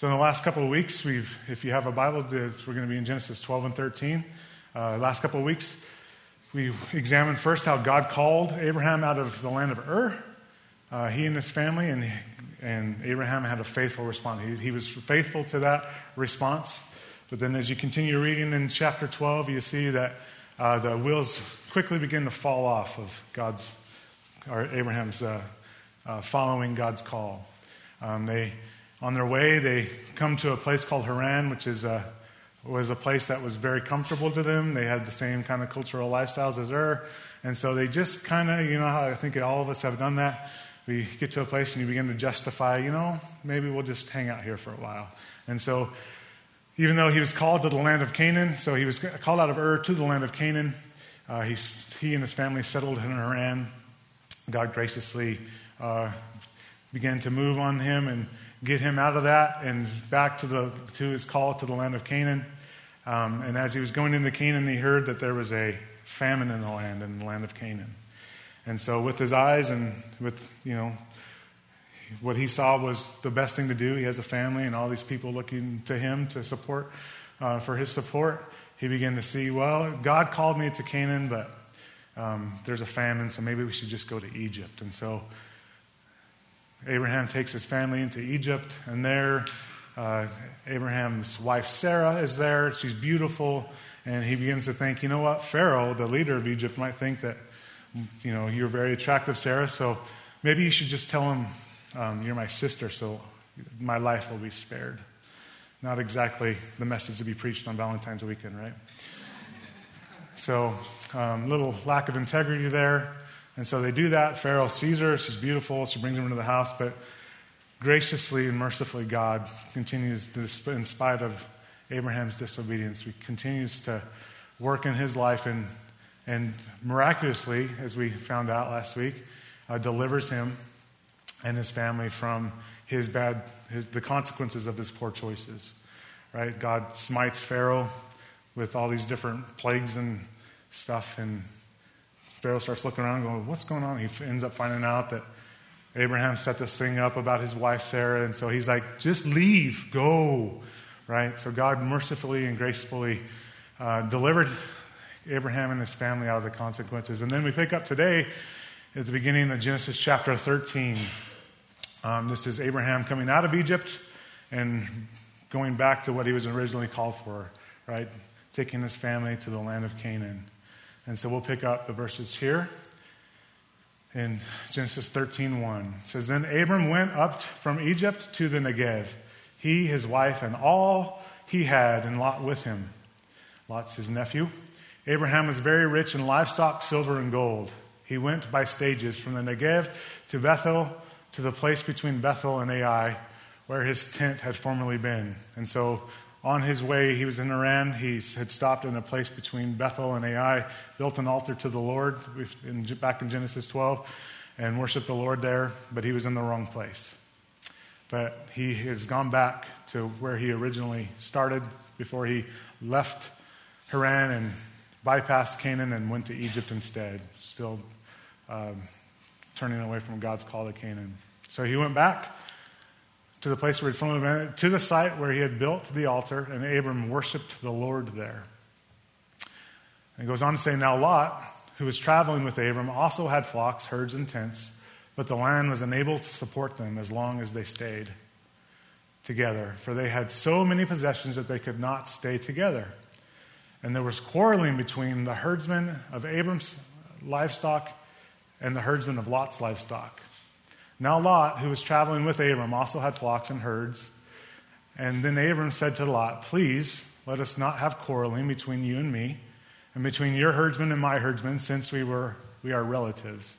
So, in the last couple of weeks, we've, if you have a Bible, we're going to be in Genesis 12 and 13. Uh, last couple of weeks, we examined first how God called Abraham out of the land of Ur, uh, he and his family, and, and Abraham had a faithful response. He, he was faithful to that response. But then, as you continue reading in chapter 12, you see that uh, the wheels quickly begin to fall off of God's, or Abraham's uh, uh, following God's call. Um, they, on their way, they come to a place called Haran, which is a, was a place that was very comfortable to them. They had the same kind of cultural lifestyles as Ur. And so they just kind of, you know I think all of us have done that. We get to a place and you begin to justify, you know, maybe we'll just hang out here for a while. And so even though he was called to the land of Canaan, so he was called out of Ur to the land of Canaan. Uh, he, he and his family settled in Haran. God graciously uh, began to move on him and get him out of that and back to, the, to his call to the land of Canaan. Um, and as he was going into Canaan, he heard that there was a famine in the land, in the land of Canaan. And so, with his eyes and with, you know, what he saw was the best thing to do. He has a family and all these people looking to him to support, uh, for his support. He began to see, well, God called me to Canaan, but um, there's a famine, so maybe we should just go to Egypt. And so Abraham takes his family into Egypt, and there, uh, Abraham's wife Sarah is there. She's beautiful, and he begins to think, you know what? Pharaoh, the leader of Egypt, might think that, you know, you're very attractive, Sarah, so maybe you should just tell him um, You're my sister, so my life will be spared. Not exactly the message to be preached on Valentine's weekend, right? So, um, little lack of integrity there. And so they do that. Pharaoh sees her. She's beautiful. She brings him into the house. But graciously and mercifully, God continues to, in spite of Abraham's disobedience, he continues to work in his life and, and miraculously, as we found out last week, uh, delivers him and his family from his bad, his, the consequences of his poor choices. Right? God smites Pharaoh with all these different plagues and stuff, and Pharaoh starts looking around, going, "What's going on?" He ends up finding out that Abraham set this thing up about his wife Sarah, and so he's like, "Just leave, go." Right? So God mercifully and gracefully uh, delivered Abraham and his family out of the consequences, and then we pick up today at the beginning of Genesis chapter 13. Um, this is Abraham coming out of Egypt and going back to what he was originally called for, right? Taking his family to the land of Canaan. And so we'll pick up the verses here in Genesis 13:1. It says, Then Abram went up from Egypt to the Negev, he, his wife, and all he had, and Lot with him. Lot's his nephew. Abraham was very rich in livestock, silver, and gold. He went by stages from the Negev to Bethel to the place between Bethel and Ai, where his tent had formerly been. And so on his way, he was in Haran. He had stopped in a place between Bethel and Ai, built an altar to the Lord in, back in Genesis 12, and worshiped the Lord there, but he was in the wrong place. But he has gone back to where he originally started before he left Haran and bypassed Canaan and went to Egypt instead, still um, turning away from God's call to Canaan. So he went back to the place where he'd been, to the site where he had built the altar, and Abram worshiped the Lord there. And goes on to say, Now Lot, who was traveling with Abram, also had flocks, herds, and tents, but the land was unable to support them as long as they stayed together, for they had so many possessions that they could not stay together. And there was quarreling between the herdsmen of Abram's livestock and the herdsmen of Lot's livestock. Now, Lot, who was traveling with Abram, also had flocks and herds. And then Abram said to Lot, Please, let us not have quarreling between you and me, and between your herdsmen and my herdsmen, since we, were, we are relatives.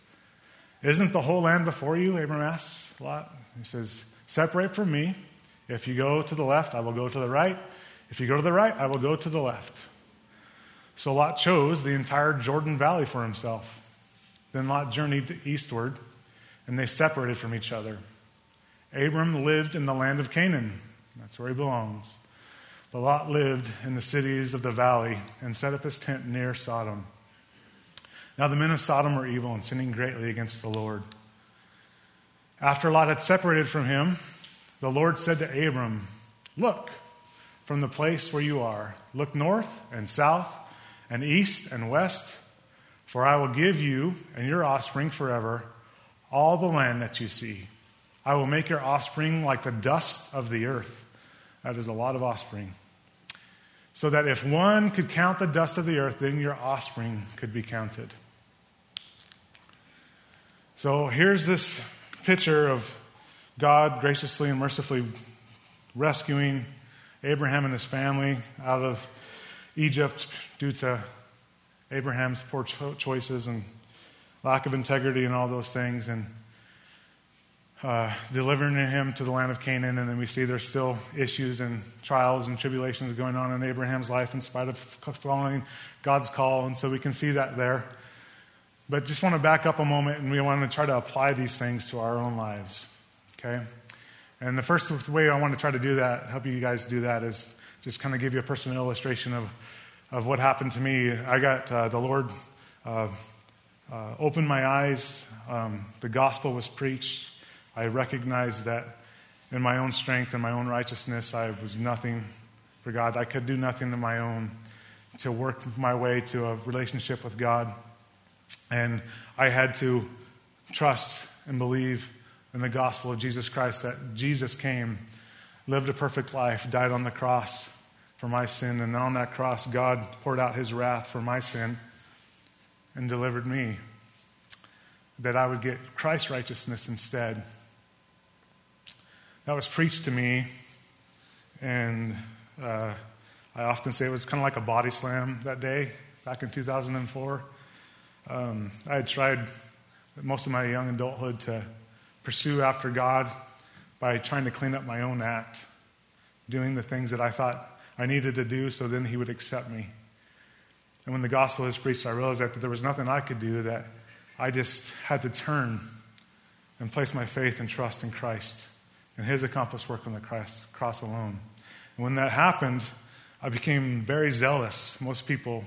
Isn't the whole land before you? Abram asks Lot. He says, Separate from me. If you go to the left, I will go to the right. If you go to the right, I will go to the left. So Lot chose the entire Jordan Valley for himself. Then Lot journeyed eastward, and they separated from each other. Abram lived in the land of Canaan. That's where he belongs. But Lot lived in the cities of the valley and set up his tent near Sodom. Now the men of Sodom were evil and sinning greatly against the Lord. After Lot had separated from him, the Lord said to Abram, Look from the place where you are. Look north and south and east and west, for I will give you and your offspring forever all the land that you see. I will make your offspring like the dust of the earth. That is a lot of offspring. So that if one could count the dust of the earth, then your offspring could be counted. So here's this picture of God graciously and mercifully rescuing Abraham and his family out of Egypt due to Abraham's poor cho- choices and lack of integrity and all those things, and uh, delivering him to the land of Canaan. And then we see there's still issues and trials and tribulations going on in Abraham's life in spite of following God's call. And so we can see that there. But just want to back up a moment and we want to try to apply these things to our own lives. Okay? And the first way I want to try to do that, help you guys do that, is just kind of give you a personal illustration of, of what happened to me. I got uh, the Lord uh, uh, opened my eyes, um, the gospel was preached. I recognized that in my own strength and my own righteousness, I was nothing for God. I could do nothing of my own to work my way to a relationship with God. And I had to trust and believe in the gospel of Jesus Christ that Jesus came, lived a perfect life, died on the cross for my sin, and on that cross, God poured out his wrath for my sin and delivered me. That I would get Christ's righteousness instead. That was preached to me, and uh, I often say it was kind of like a body slam that day back in 2004. Um, I had tried most of my young adulthood to pursue after God by trying to clean up my own act, doing the things that I thought I needed to do so then He would accept me. And when the gospel was preached, I realized that there was nothing I could do, that I just had to turn and place my faith and trust in Christ and His accomplished work on the cross alone. And when that happened, I became very zealous. Most people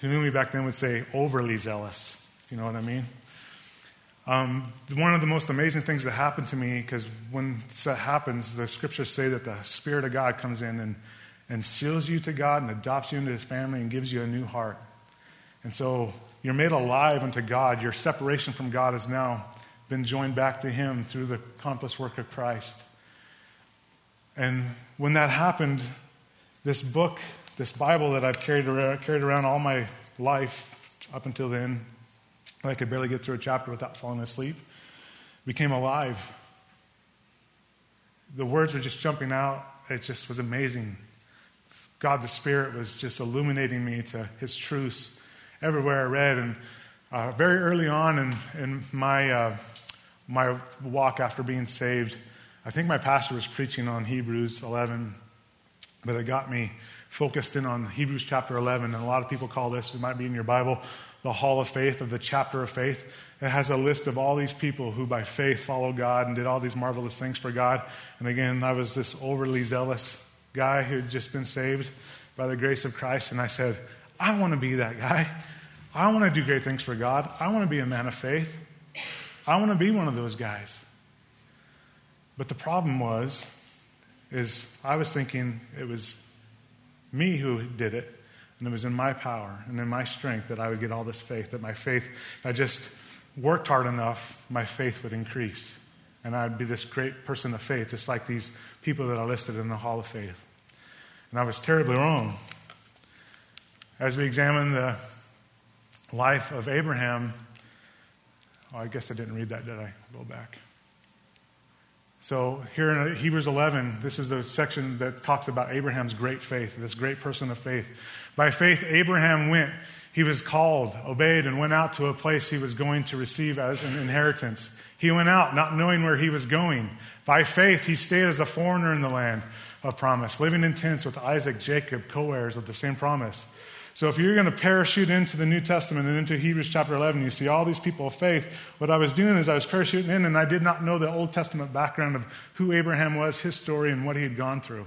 who knew me back then would say overly zealous, if you know what I mean. Um, one of the most amazing things that happened to me, because when that happens, the scriptures say that the Spirit of God comes in and, and seals you to God and adopts you into His family and gives you a new heart. And so you're made alive unto God. Your separation from God has now been joined back to Him through the accomplished work of Christ. And when that happened, this book, this Bible that I've carried around, carried around all my life up until then, I could barely get through a chapter without falling asleep, became alive. The words were just jumping out. It just was amazing. God the Spirit was just illuminating me to His truths everywhere I read. And uh, very early on in, in my, uh, my walk after being saved, I think my pastor was preaching on Hebrews 11, but it got me focused in on Hebrews chapter 11. And a lot of people call this, it might be in your Bible, the Hall of Faith, of the chapter of faith. It has a list of all these people who by faith followed God and did all these marvelous things for God. And again, I was this overly zealous guy who had just been saved by the grace of Christ. And I said, I want to be that guy. I want to do great things for God. I want to be a man of faith. I want to be one of those guys. But the problem was, is I was thinking it was me who did it, and it was in my power and in my strength that I would get all this faith, that my faith, if I just worked hard enough, my faith would increase. And I'd be this great person of faith, just like these people that are listed in the Hall of Faith. And I was terribly wrong. As we examine the life of Abraham, oh, I guess I didn't read that, did I? Go back. So, here in Hebrews 11, this is the section that talks about Abraham's great faith, this great person of faith. By faith, Abraham went. He was called, obeyed, and went out to a place he was going to receive as an inheritance. He went out not knowing where he was going. By faith, he stayed as a foreigner in the land of promise, living in tents with Isaac, Jacob, co heirs of the same promise. So if you're going to parachute into the New Testament and into Hebrews chapter 11, you see all these people of faith. What I was doing is I was parachuting in and I did not know the Old Testament background of who Abraham was, his story, and what he had gone through.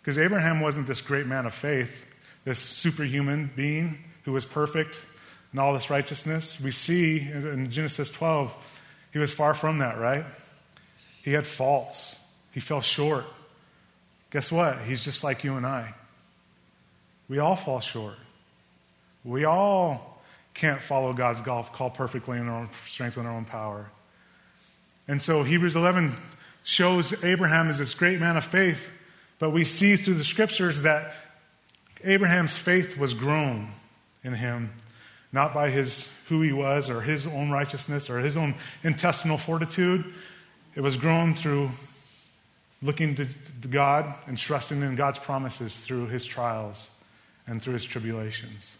Because Abraham wasn't this great man of faith, this superhuman being who was perfect and all this righteousness. We see in Genesis 12, he was far from that, right? He had faults, he fell short, guess what? He's just like you and I. We all fall short. We all can't follow God's golf call perfectly in our own strength and our own power. And so Hebrews 11 shows Abraham as this great man of faith, but we see through the scriptures that Abraham's faith was grown in him, not by his who he was or his own righteousness or his own intestinal fortitude. It was grown through looking to God and trusting in God's promises through his trials and through his tribulations.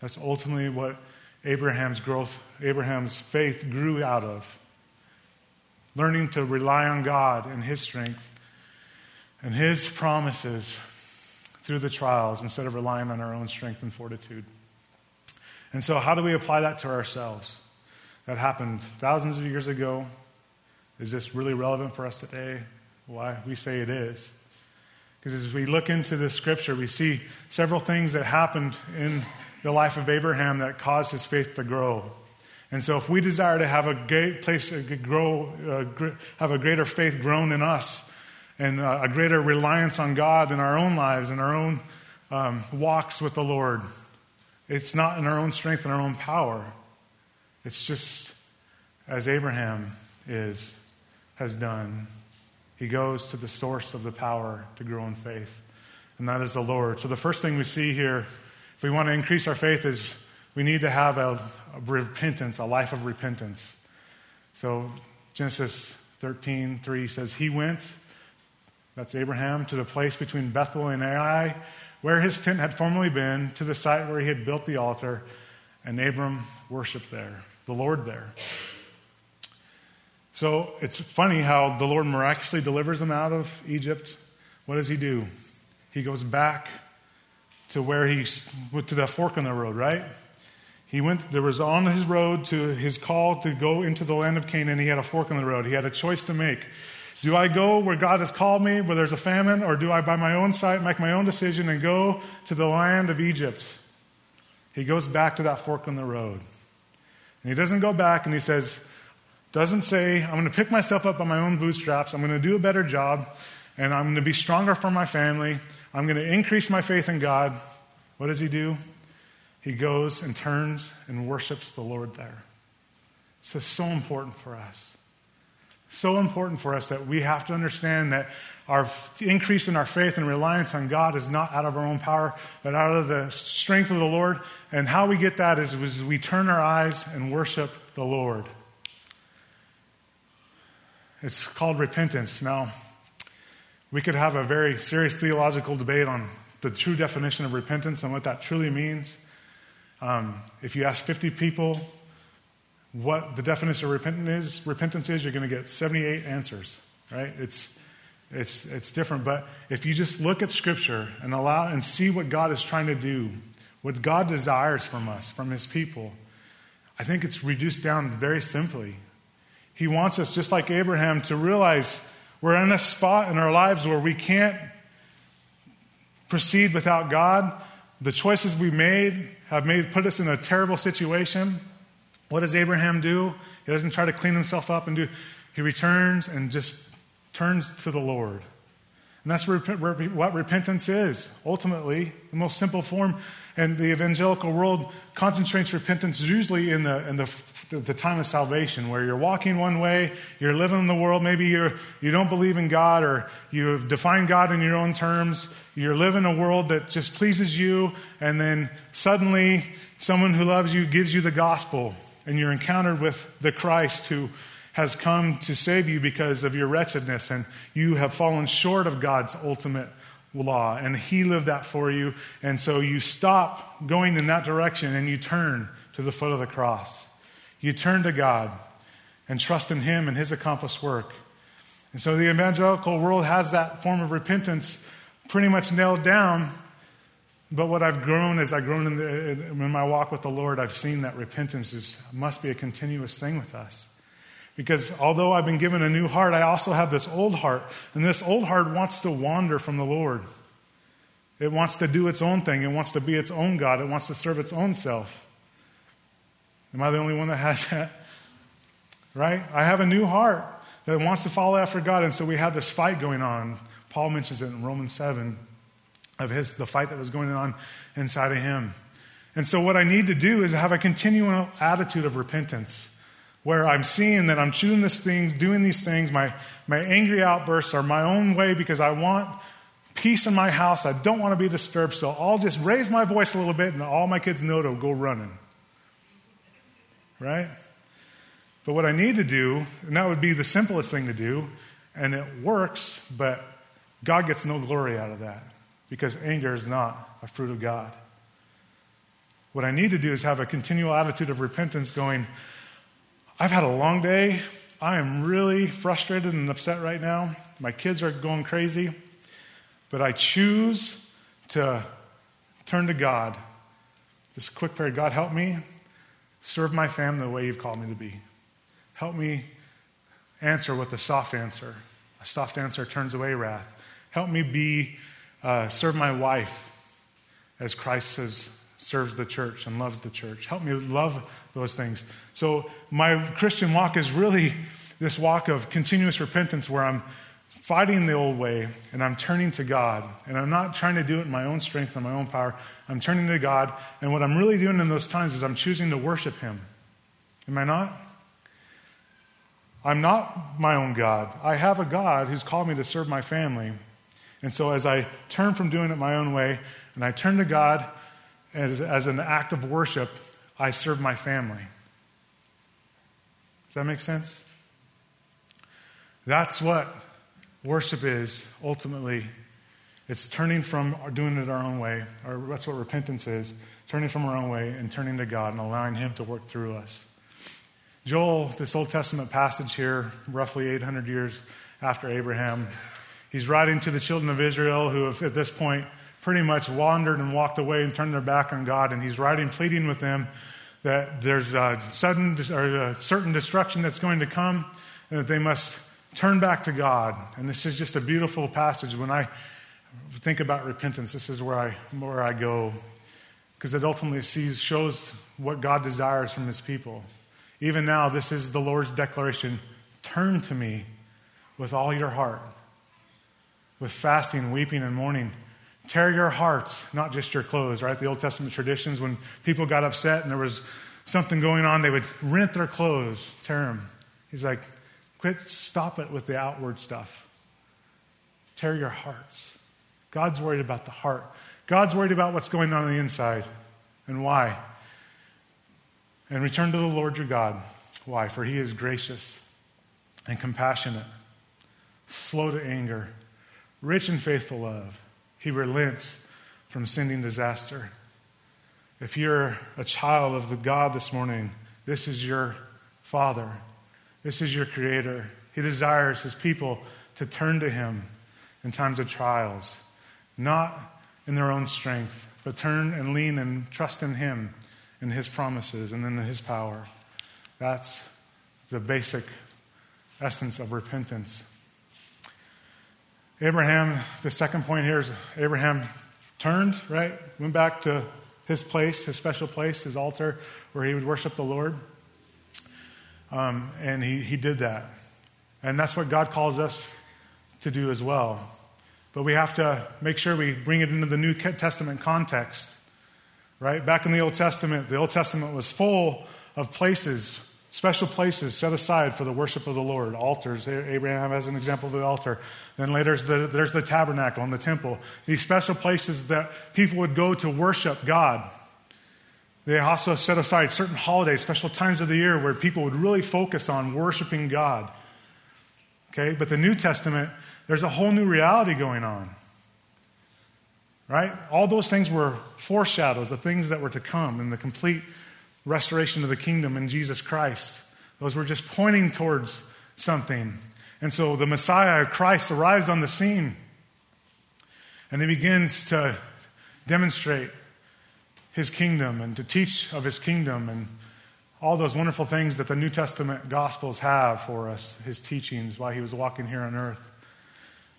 That's ultimately what Abraham's growth, Abraham's faith grew out of learning to rely on God and His strength and His promises through the trials instead of relying on our own strength and fortitude. And so, how do we apply that to ourselves? That happened thousands of years ago. Is this really relevant for us today? Why? We say it is. Because as we look into the scripture, we see several things that happened in the life of Abraham that caused his faith to grow. And so, if we desire to have a great place, to grow, uh, have a greater faith grown in us, and uh, a greater reliance on God in our own lives and our own um, walks with the Lord, it's not in our own strength and our own power. It's just as Abraham is has done. He goes to the source of the power to grow in faith, and that is the Lord. So the first thing we see here, if we want to increase our faith, is we need to have a, a repentance, a life of repentance. So Genesis 13, 3 says, He went, that's Abraham, to the place between Bethel and Ai, where his tent had formerly been, to the site where he had built the altar, and Abram worshiped there, the Lord there. So it's funny how the Lord miraculously delivers him out of Egypt. What does he do? He goes back to where he to that fork in the road, right? He went, there was on his road to his call to go into the land of Canaan, he had a fork in the road. He had a choice to make. Do I go where God has called me, where there's a famine, or do I, by my own sight, make my own decision and go to the land of Egypt? He goes back to that fork in the road. And he doesn't go back and he says, doesn't say, I'm going to pick myself up by my own bootstraps, I'm going to do a better job, and I'm going to be stronger for my family, I'm going to increase my faith in God. What does he do? he goes and turns and worships the Lord there. This is so important for us. So important for us that we have to understand that our increase in our faith and reliance on God is not out of our own power, but out of the strength of the Lord. And how we get that is, is we turn our eyes and worship the Lord. It's called repentance. Now, we could have a very serious theological debate on the true definition of repentance and what that truly means. Um, if you ask 50 people what the definition of repentance is, repentance is, you're going to get 78 answers, right? It's, it's, it's different. But if you just look at Scripture and allow and see what God is trying to do, what God desires from us, from His people, I think it's reduced down very simply. He wants us, just like Abraham, to realize we're in a spot in our lives where we can't proceed without God. The choices we made have made, put us in a terrible situation. What does Abraham do? He doesn't try to clean himself up and do, he returns and just turns to the Lord. And that's what repentance is. Ultimately, the most simple form. And the evangelical world concentrates repentance usually in the, in the, the time of salvation, where you're walking one way, you're living in the world, maybe you're, you don't believe in God, or you define God in your own terms, you're living a world that just pleases you, and then suddenly someone who loves you gives you the gospel, and you're encountered with the Christ who has come to save you because of your wretchedness, and you have fallen short of God's ultimate law, and He lived that for you. And so you stop going in that direction and you turn to the foot of the cross. You turn to God and trust in Him and His accomplished work. And so the evangelical world has that form of repentance pretty much nailed down. But what I've grown as I've grown in, the, in my walk with the Lord, I've seen that repentance is, must be a continuous thing with us. Because although I've been given a new heart, I also have this old heart. And this old heart wants to wander from the Lord. It wants to do its own thing. It wants to be its own God. It wants to serve its own self. Am I the only one that has that? Right? I have a new heart that wants to follow after God. And so we have this fight going on. Paul mentions it in Romans 7 of his, the fight that was going on inside of him. And so, what I need to do is have a continual attitude of repentance where I'm seeing that I'm choosing these things, doing these things. My, my angry outbursts are my own way because I want peace in my house. I don't want to be disturbed. So I'll just raise my voice a little bit and all my kids know to go running. Right? But what I need to do, and that would be the simplest thing to do, and it works, but God gets no glory out of that because anger is not a fruit of God. What I need to do is have a continual attitude of repentance going, I've had a long day. I am really frustrated and upset right now. My kids are going crazy. But I choose to turn to God. This quick prayer God, help me serve my family the way you've called me to be. Help me answer with a soft answer. A soft answer turns away wrath. Help me be, uh, serve my wife as Christ says, serves the church and loves the church. Help me love those things. So, my Christian walk is really this walk of continuous repentance where I'm fighting the old way and I'm turning to God. And I'm not trying to do it in my own strength and my own power. I'm turning to God. And what I'm really doing in those times is I'm choosing to worship Him. Am I not? I'm not my own God. I have a God who's called me to serve my family. And so as I turn from doing it my own way and I turn to God as, as an act of worship, I serve my family. Does that make sense? That's what worship is ultimately it's turning from doing it our own way, or that's what repentance is turning from our own way and turning to God and allowing Him to work through us. Joel, this Old Testament passage here, roughly 800 years after Abraham, he's writing to the children of Israel who have at this point pretty much wandered and walked away and turned their back on God, and he's writing, pleading with them that there's a sudden or a certain destruction that's going to come, and that they must turn back to God. And this is just a beautiful passage. When I think about repentance, this is where I, where I go, because it ultimately sees, shows what God desires from his people. Even now, this is the Lord's declaration turn to me with all your heart, with fasting, weeping, and mourning. Tear your hearts, not just your clothes, right? The Old Testament traditions, when people got upset and there was something going on, they would rent their clothes, tear them. He's like, Quit, stop it with the outward stuff. Tear your hearts. God's worried about the heart. God's worried about what's going on on the inside. And why? And return to the Lord your God. Why? For he is gracious and compassionate, slow to anger, rich in faithful love. He relents from sending disaster. If you're a child of the God this morning, this is your Father. This is your Creator. He desires His people to turn to Him in times of trials, not in their own strength, but turn and lean and trust in Him and His promises and in His power. That's the basic essence of repentance. Abraham, the second point here is Abraham turned, right? Went back to his place, his special place, his altar, where he would worship the Lord. Um, and he, he did that. And that's what God calls us to do as well. But we have to make sure we bring it into the New Testament context. Right? Back in the Old Testament, the Old Testament was full of places, special places set aside for the worship of the Lord. Altars. Abraham has an example of the altar. Then later there's the, there's the tabernacle and the temple. These special places that people would go to worship God. They also set aside certain holidays, special times of the year where people would really focus on worshiping God. Okay? But the New Testament, there's a whole new reality going on. Right? All those things were foreshadows, the things that were to come and the complete restoration of the kingdom in Jesus Christ. Those were just pointing towards something. And so the Messiah, Christ, arrives on the scene and he begins to demonstrate his kingdom and to teach of his kingdom and all those wonderful things that the New Testament Gospels have for us, his teachings while he was walking here on earth.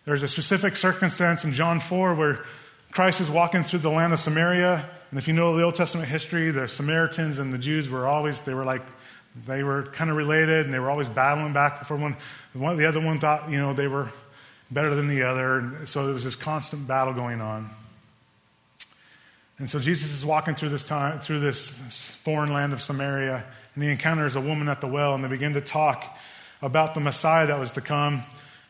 There's a specific circumstance in John 4 where Christ is walking through the land of Samaria. And if you know the Old Testament history, the Samaritans and the Jews were always, they were like, they were kind of related and they were always battling back for one. one the other one thought, you know, they were better than the other. And so there was this constant battle going on. And so Jesus is walking through this time, through this foreign land of Samaria, and he encounters a woman at the well, and they begin to talk about the Messiah that was to come.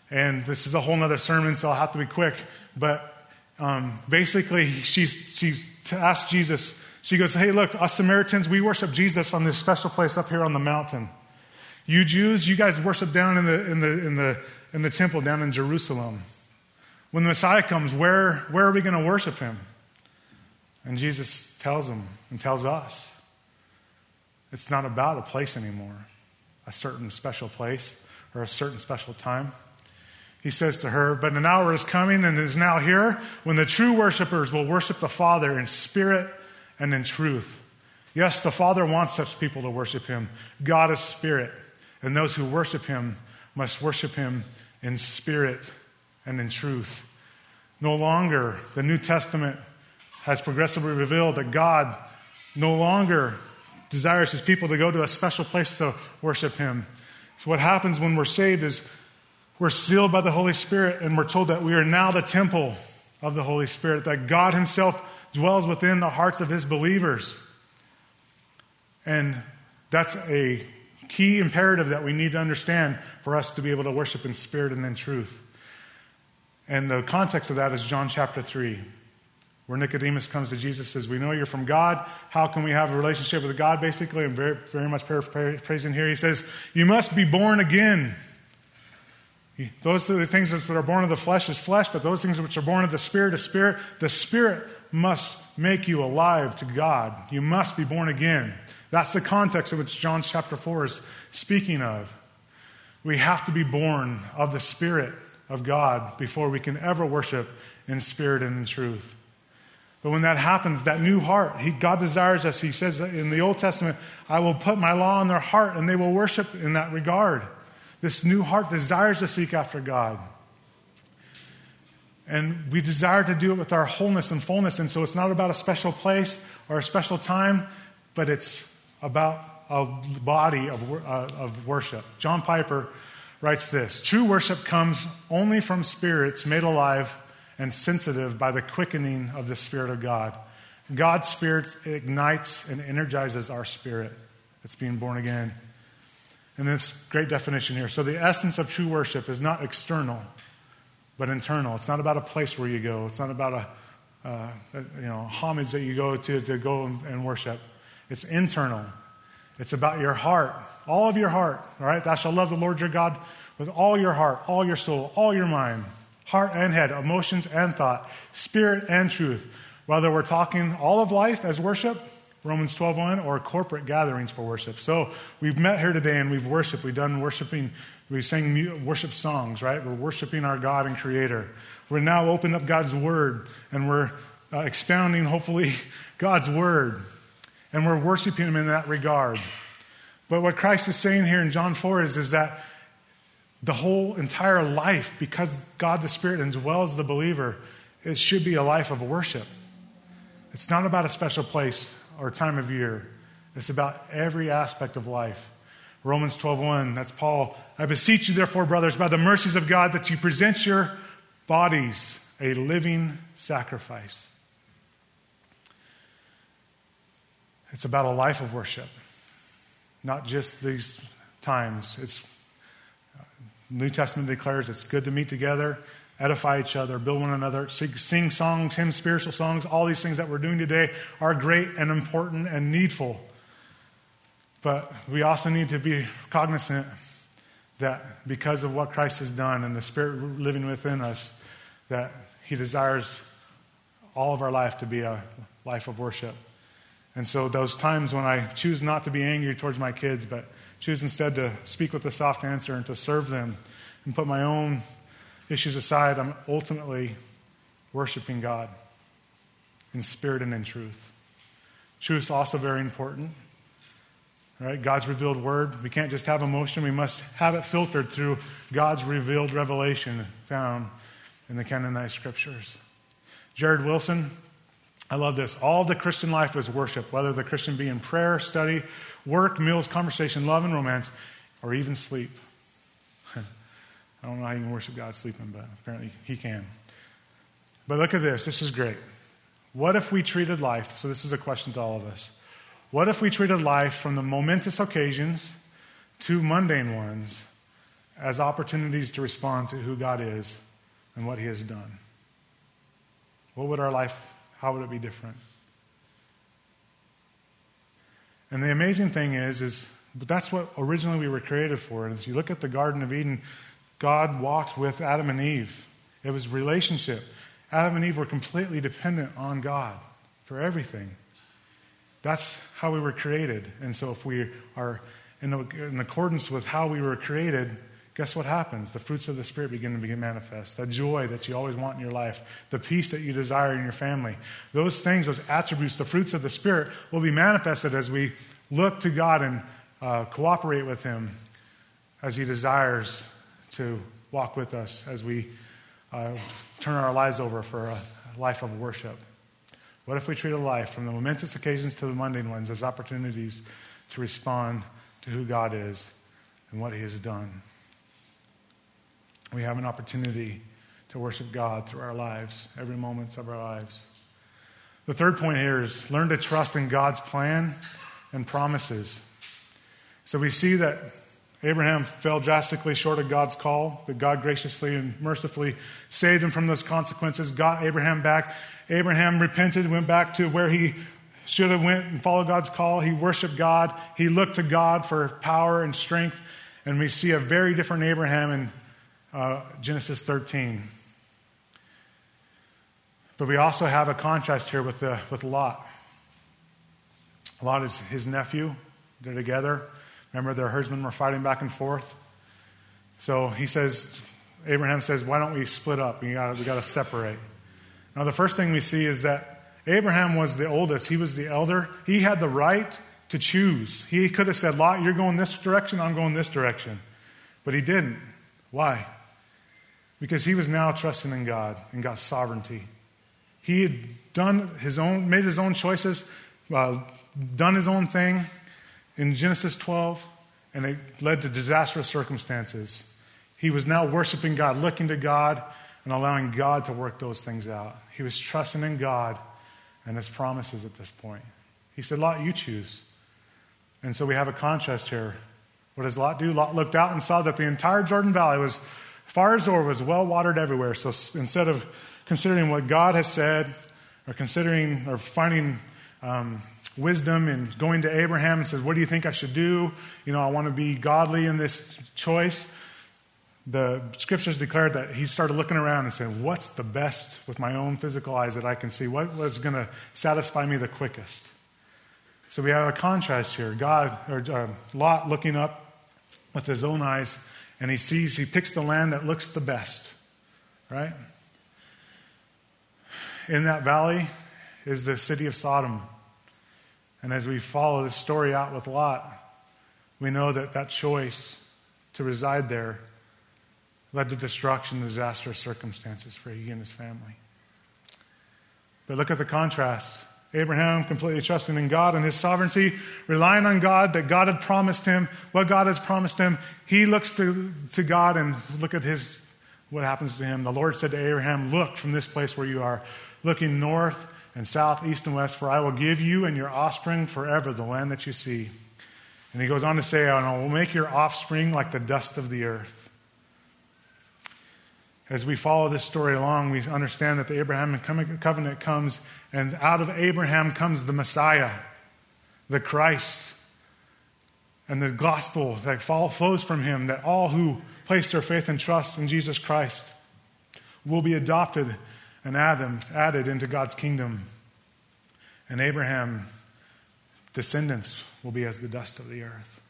And this is a whole other sermon, so I'll have to be quick. But um, basically, she, she asked Jesus, she goes, Hey, look, us Samaritans, we worship Jesus on this special place up here on the mountain. You Jews, you guys worship down in the, in the, in the, in the temple down in Jerusalem. When the Messiah comes, where, where are we going to worship him? And Jesus tells them and tells us it's not about a place anymore, a certain special place or a certain special time. He says to her, But an hour is coming and is now here when the true worshipers will worship the Father in spirit and in truth. Yes, the Father wants such people to worship him. God is spirit, and those who worship him must worship him in spirit and in truth. No longer, the New Testament has progressively revealed that God no longer desires his people to go to a special place to worship him. So, what happens when we're saved is we're sealed by the Holy Spirit, and we're told that we are now the temple of the Holy Spirit, that God Himself dwells within the hearts of His believers. And that's a key imperative that we need to understand for us to be able to worship in spirit and in truth. And the context of that is John chapter 3 where Nicodemus comes to Jesus says, We know you're from God. How can we have a relationship with God? Basically, I'm very, very much paraphrasing here. He says, You must be born again. Those are the things that are born of the flesh is flesh, but those things which are born of the Spirit is spirit. The Spirit must make you alive to God. You must be born again. That's the context of which John chapter 4 is speaking of. We have to be born of the Spirit of God before we can ever worship in spirit and in truth. But when that happens, that new heart, he, God desires us. He says in the Old Testament, I will put my law in their heart and they will worship in that regard. This new heart desires to seek after God. And we desire to do it with our wholeness and fullness. And so it's not about a special place or a special time, but it's about a body of, uh, of worship. John Piper writes this True worship comes only from spirits made alive and sensitive by the quickening of the Spirit of God. God's Spirit ignites and energizes our spirit that's being born again. And this great definition here. So, the essence of true worship is not external, but internal. It's not about a place where you go, it's not about a, uh, you know, homage that you go to to go and worship. It's internal. It's about your heart, all of your heart, all right? Thou shalt love the Lord your God with all your heart, all your soul, all your mind heart and head, emotions and thought, spirit and truth. Whether we're talking all of life as worship, Romans 12:1, or corporate gatherings for worship. So we've met here today and we've worshiped. We've done worshiping. We sang worship songs, right? We're worshiping our God and Creator. We're now opening up God's Word and we're uh, expounding, hopefully, God's Word. And we're worshiping Him in that regard. But what Christ is saying here in John 4 is, is that the whole entire life, because God the Spirit indwells the believer, it should be a life of worship. It's not about a special place or time of year. It's about every aspect of life. Romans 12:1, that's Paul. I beseech you therefore, brothers, by the mercies of God, that you present your bodies a living sacrifice. It's about a life of worship, not just these times. It's New Testament declares it's good to meet together, edify each other, build one another, sing songs, hymns, spiritual songs. All these things that we're doing today are great and important and needful. But we also need to be cognizant that because of what Christ has done and the Spirit living within us, that He desires all of our life to be a life of worship. And so, those times when I choose not to be angry towards my kids, but choose instead to speak with a soft answer and to serve them and put my own issues aside, I'm ultimately worshiping God in spirit and in truth. Truth is also very important. Right? God's revealed word. We can't just have emotion, we must have it filtered through God's revealed revelation found in the canonized scriptures. Jared Wilson, I love this. All the Christian life is worship, whether the Christian be in prayer, study, work, meals, conversation, love, and romance, or even sleep. I don't know how you can worship God sleeping, but apparently he can. But look at this. This is great. What if we treated life? So, this is a question to all of us. What if we treated life from the momentous occasions to mundane ones as opportunities to respond to who God is and what he has done? What would our life, how would it be different? And the amazing thing is, is but that's what originally we were created for. And as you look at the Garden of Eden, God walked with Adam and Eve. It was relationship. Adam and Eve were completely dependent on God for everything. That's how we were created. And so if we are in, in accordance with how we were created, guess what happens? The fruits of the Spirit begin to begin manifest. That joy that you always want in your life, the peace that you desire in your family. Those things, those attributes, the fruits of the Spirit will be manifested as we look to God and uh, cooperate with Him as He desires to walk with us as we uh, turn our lives over for a life of worship. What if we treat a life from the momentous occasions to the mundane ones as opportunities to respond to who God is and what He has done? We have an opportunity to worship God through our lives, every moment of our lives. The third point here is learn to trust in God's plan and promises. So we see that Abraham fell drastically short of God's call, but God graciously and mercifully saved him from those consequences, got Abraham back. Abraham repented, went back to where he should have went and followed God's call. He worshiped God. He looked to God for power and strength. And we see a very different Abraham in uh, Genesis 13. But we also have a contrast here with, the, with Lot. Lot is his nephew. They're together. Remember, their herdsmen were fighting back and forth. So he says, Abraham says, Why don't we split up? We got we to separate. Now, the first thing we see is that Abraham was the oldest, he was the elder. He had the right to choose. He could have said, Lot, you're going this direction, I'm going this direction. But he didn't. Why? Because he was now trusting in God and God's sovereignty. He had done his own, made his own choices, uh, done his own thing, in Genesis 12, and it led to disastrous circumstances. He was now worshiping God, looking to God, and allowing God to work those things out. He was trusting in God and his promises at this point. He said, Lot, you choose. And so we have a contrast here. What does Lot do? Lot looked out and saw that the entire Jordan Valley was, far as over, was well watered everywhere. So instead of considering what God has said, or considering or finding um, wisdom and going to Abraham and says, What do you think I should do? You know, I want to be godly in this choice. The scriptures declared that he started looking around and saying, What's the best with my own physical eyes that I can see? What was going to satisfy me the quickest? So we have a contrast here. God, or uh, Lot looking up with his own eyes, and he sees, he picks the land that looks the best, right? In that valley is the city of Sodom. And as we follow this story out with Lot, we know that that choice to reside there led to destruction disastrous circumstances for he and his family. But look at the contrast. Abraham completely trusting in God and his sovereignty, relying on God, that God had promised him, what God has promised him. He looks to, to God and look at his what happens to him. The Lord said to Abraham, Look from this place where you are, looking north and south, east, and west, for I will give you and your offspring forever the land that you see. And he goes on to say, And I will make your offspring like the dust of the earth. As we follow this story along, we understand that the Abrahamic covenant comes, and out of Abraham comes the Messiah, the Christ, and the gospel that flows from him, that all who place their faith and trust in Jesus Christ will be adopted and Adam added into God's kingdom. And Abraham descendants will be as the dust of the earth.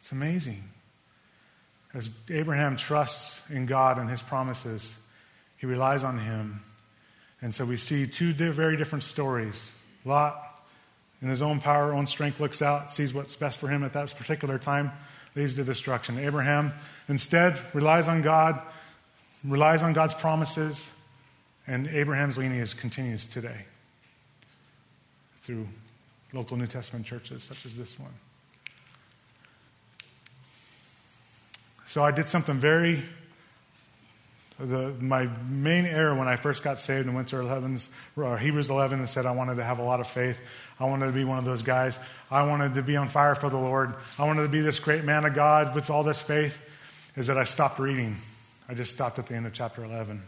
It's amazing. As Abraham trusts in God and his promises, he relies on him. And so we see two very different stories. Lot, in his own power, own strength, looks out, sees what's best for him at that particular time, leads to destruction. Abraham, instead, relies on God, relies on God's promises, and Abraham's lineage continues today through local New Testament churches such as this one. So I did something very The, my main error when I first got saved and went to 11's, uh, Hebrews 11 and said I wanted to have a lot of faith. I wanted to be one of those guys. I wanted to be on fire for the Lord. I wanted to be this great man of God with all this faith. Is that I stopped reading. I just stopped at the end of chapter 11.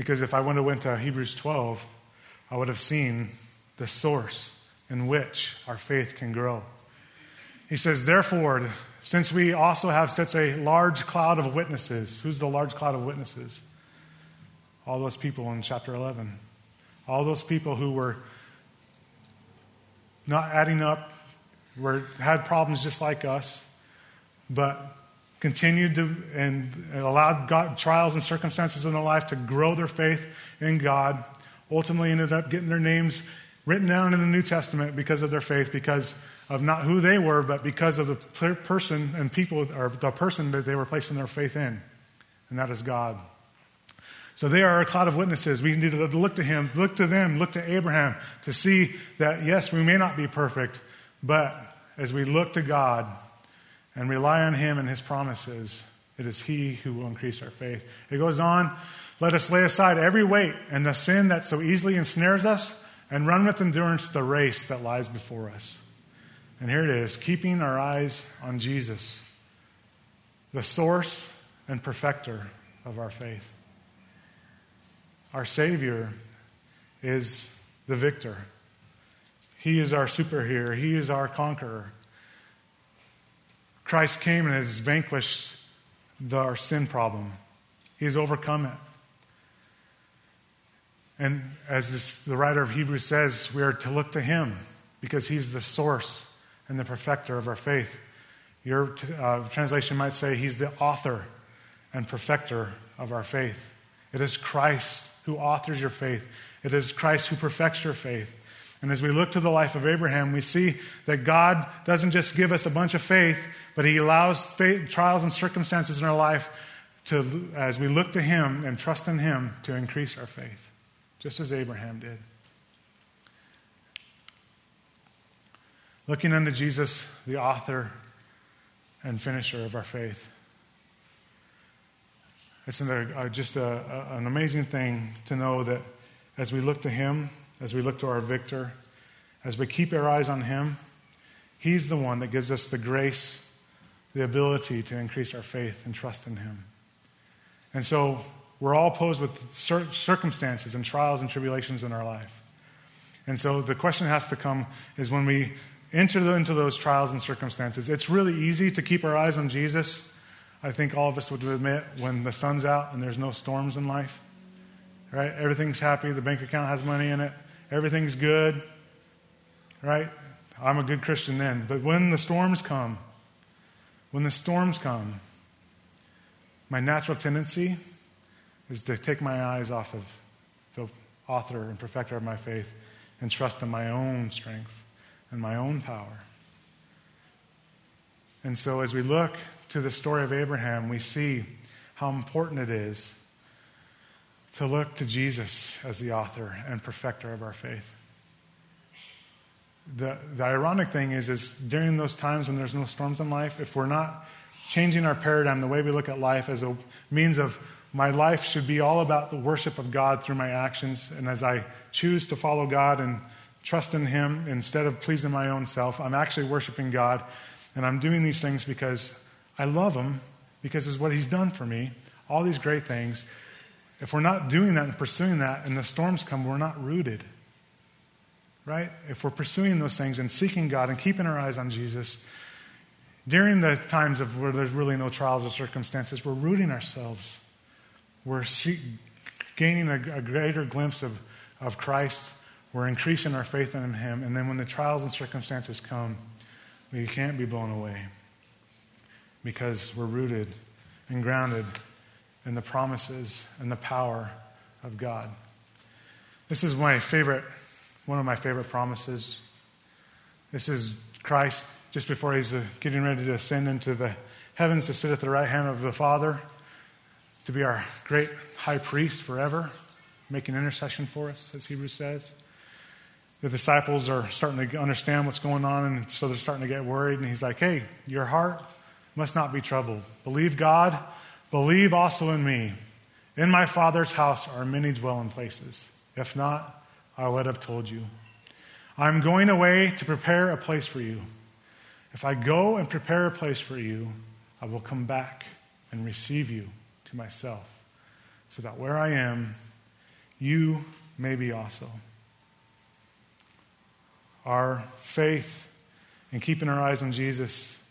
Because if I would have went to Hebrews 12, I would have seen the source in which our faith can grow. He says, Therefore, since we also have such a large cloud of witnesses, who's the large cloud of witnesses? All those people in chapter 11. All those people who were not adding up, were, had problems just like us, but continued to and allowed God, trials and circumstances in their life to grow their faith in God. Ultimately, ended up getting their names written down in the New Testament because of their faith, because of not who they were, but because of the person and people, or the person that they were placing their faith in, and that is God. So they are a cloud of witnesses. We need to look to him, look to them, look to Abraham to see that, yes, we may not be perfect, but as we look to God, and rely on Him and His promises, it is He who will increase our faith. It goes on, let us lay aside every weight and the sin that so easily ensnares us and run with endurance the race that lies before us. And here it is keeping our eyes on Jesus, the source and perfecter of our faith. Our Savior is the victor. He is our superhero. He is our conqueror. Christ came and has vanquished the, our sin problem. He has overcome it. And as this, the writer of Hebrews says, we are to look to him because he's the source and the perfecter of our faith. Your uh, translation might say he's the author and perfecter of our faith. It is Christ who authors your faith, it is Christ who perfects your faith. And as we look to the life of Abraham, we see that God doesn't just give us a bunch of faith, but He allows faith, trials and circumstances in our life to, as we look to Him and trust in Him, to increase our faith, just as Abraham did. Looking unto Jesus, the author and finisher of our faith. It's just a, a, an amazing thing to know that as we look to Him, as we look to our victor, as we keep our eyes on him, he's the one that gives us the grace, the ability to increase our faith and trust in him. And so we're all posed with circumstances and trials and tribulations in our life. And so the question has to come is when we enter into those trials and circumstances, it's really easy to keep our eyes on Jesus. I think all of us would admit when the sun's out and there's no storms in life, right? Everything's happy, the bank account has money in it, everything's good, right? I'm a good Christian then. But when the storms come, when the storms come, my natural tendency is to take my eyes off of the author and perfecter of my faith and trust in my own strength and my own power. And so, as we look to the story of Abraham, we see how important it is to look to Jesus as the author and perfecter of our faith. The, the ironic thing is, is during those times when there's no storms in life, if we're not changing our paradigm, the way we look at life as a means of my life should be all about the worship of God through my actions, and as I choose to follow God and trust in Him instead of pleasing my own self, I'm actually worshiping God, and I'm doing these things because I love Him, because it's what He's done for me, all these great things. If we're not doing that and pursuing that, and the storms come, we're not rooted. Right? If we're pursuing those things and seeking God and keeping our eyes on Jesus, during the times of where there's really no trials or circumstances, we're rooting ourselves. We're gaining a, a greater glimpse of, of Christ. We're increasing our faith in Him. And then when the trials and circumstances come, we can't be blown away because we're rooted and grounded in the promises and the power of God. This is my favorite, one of my favorite promises. This is Christ just before he's uh, getting ready to ascend into the heavens to sit at the right hand of the Father, to be our great high priest forever, making intercession for us, as Hebrews says. The disciples are starting to understand what's going on, and so they're starting to get worried. And he's like, Hey, your heart must not be troubled. Believe God Believe also in me. In my Father's house are many dwelling places. If not, I would have told you. I'm going away to prepare a place for you. If I go and prepare a place for you, I will come back and receive you to myself, so that where I am, you may be also. Our faith in keeping our eyes on Jesus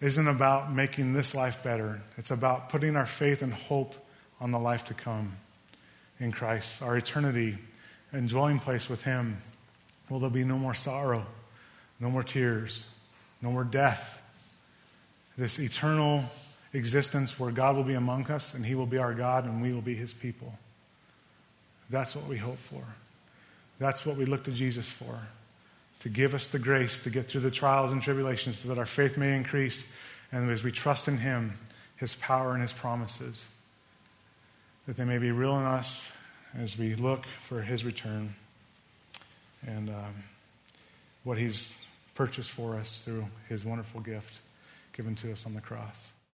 isn't about making this life better. It's about putting our faith and hope on the life to come in Christ, our eternity and dwelling place with Him. Will there be no more sorrow, no more tears, no more death? This eternal existence where God will be among us and He will be our God and we will be His people. That's what we hope for. That's what we look to Jesus for to give us the grace to get through the trials and tribulations so that our faith may increase and as we trust in Him, His power and His promises, that they may be real in us as we look for His return and um, what He's purchased for us through His wonderful gift given to us on the cross.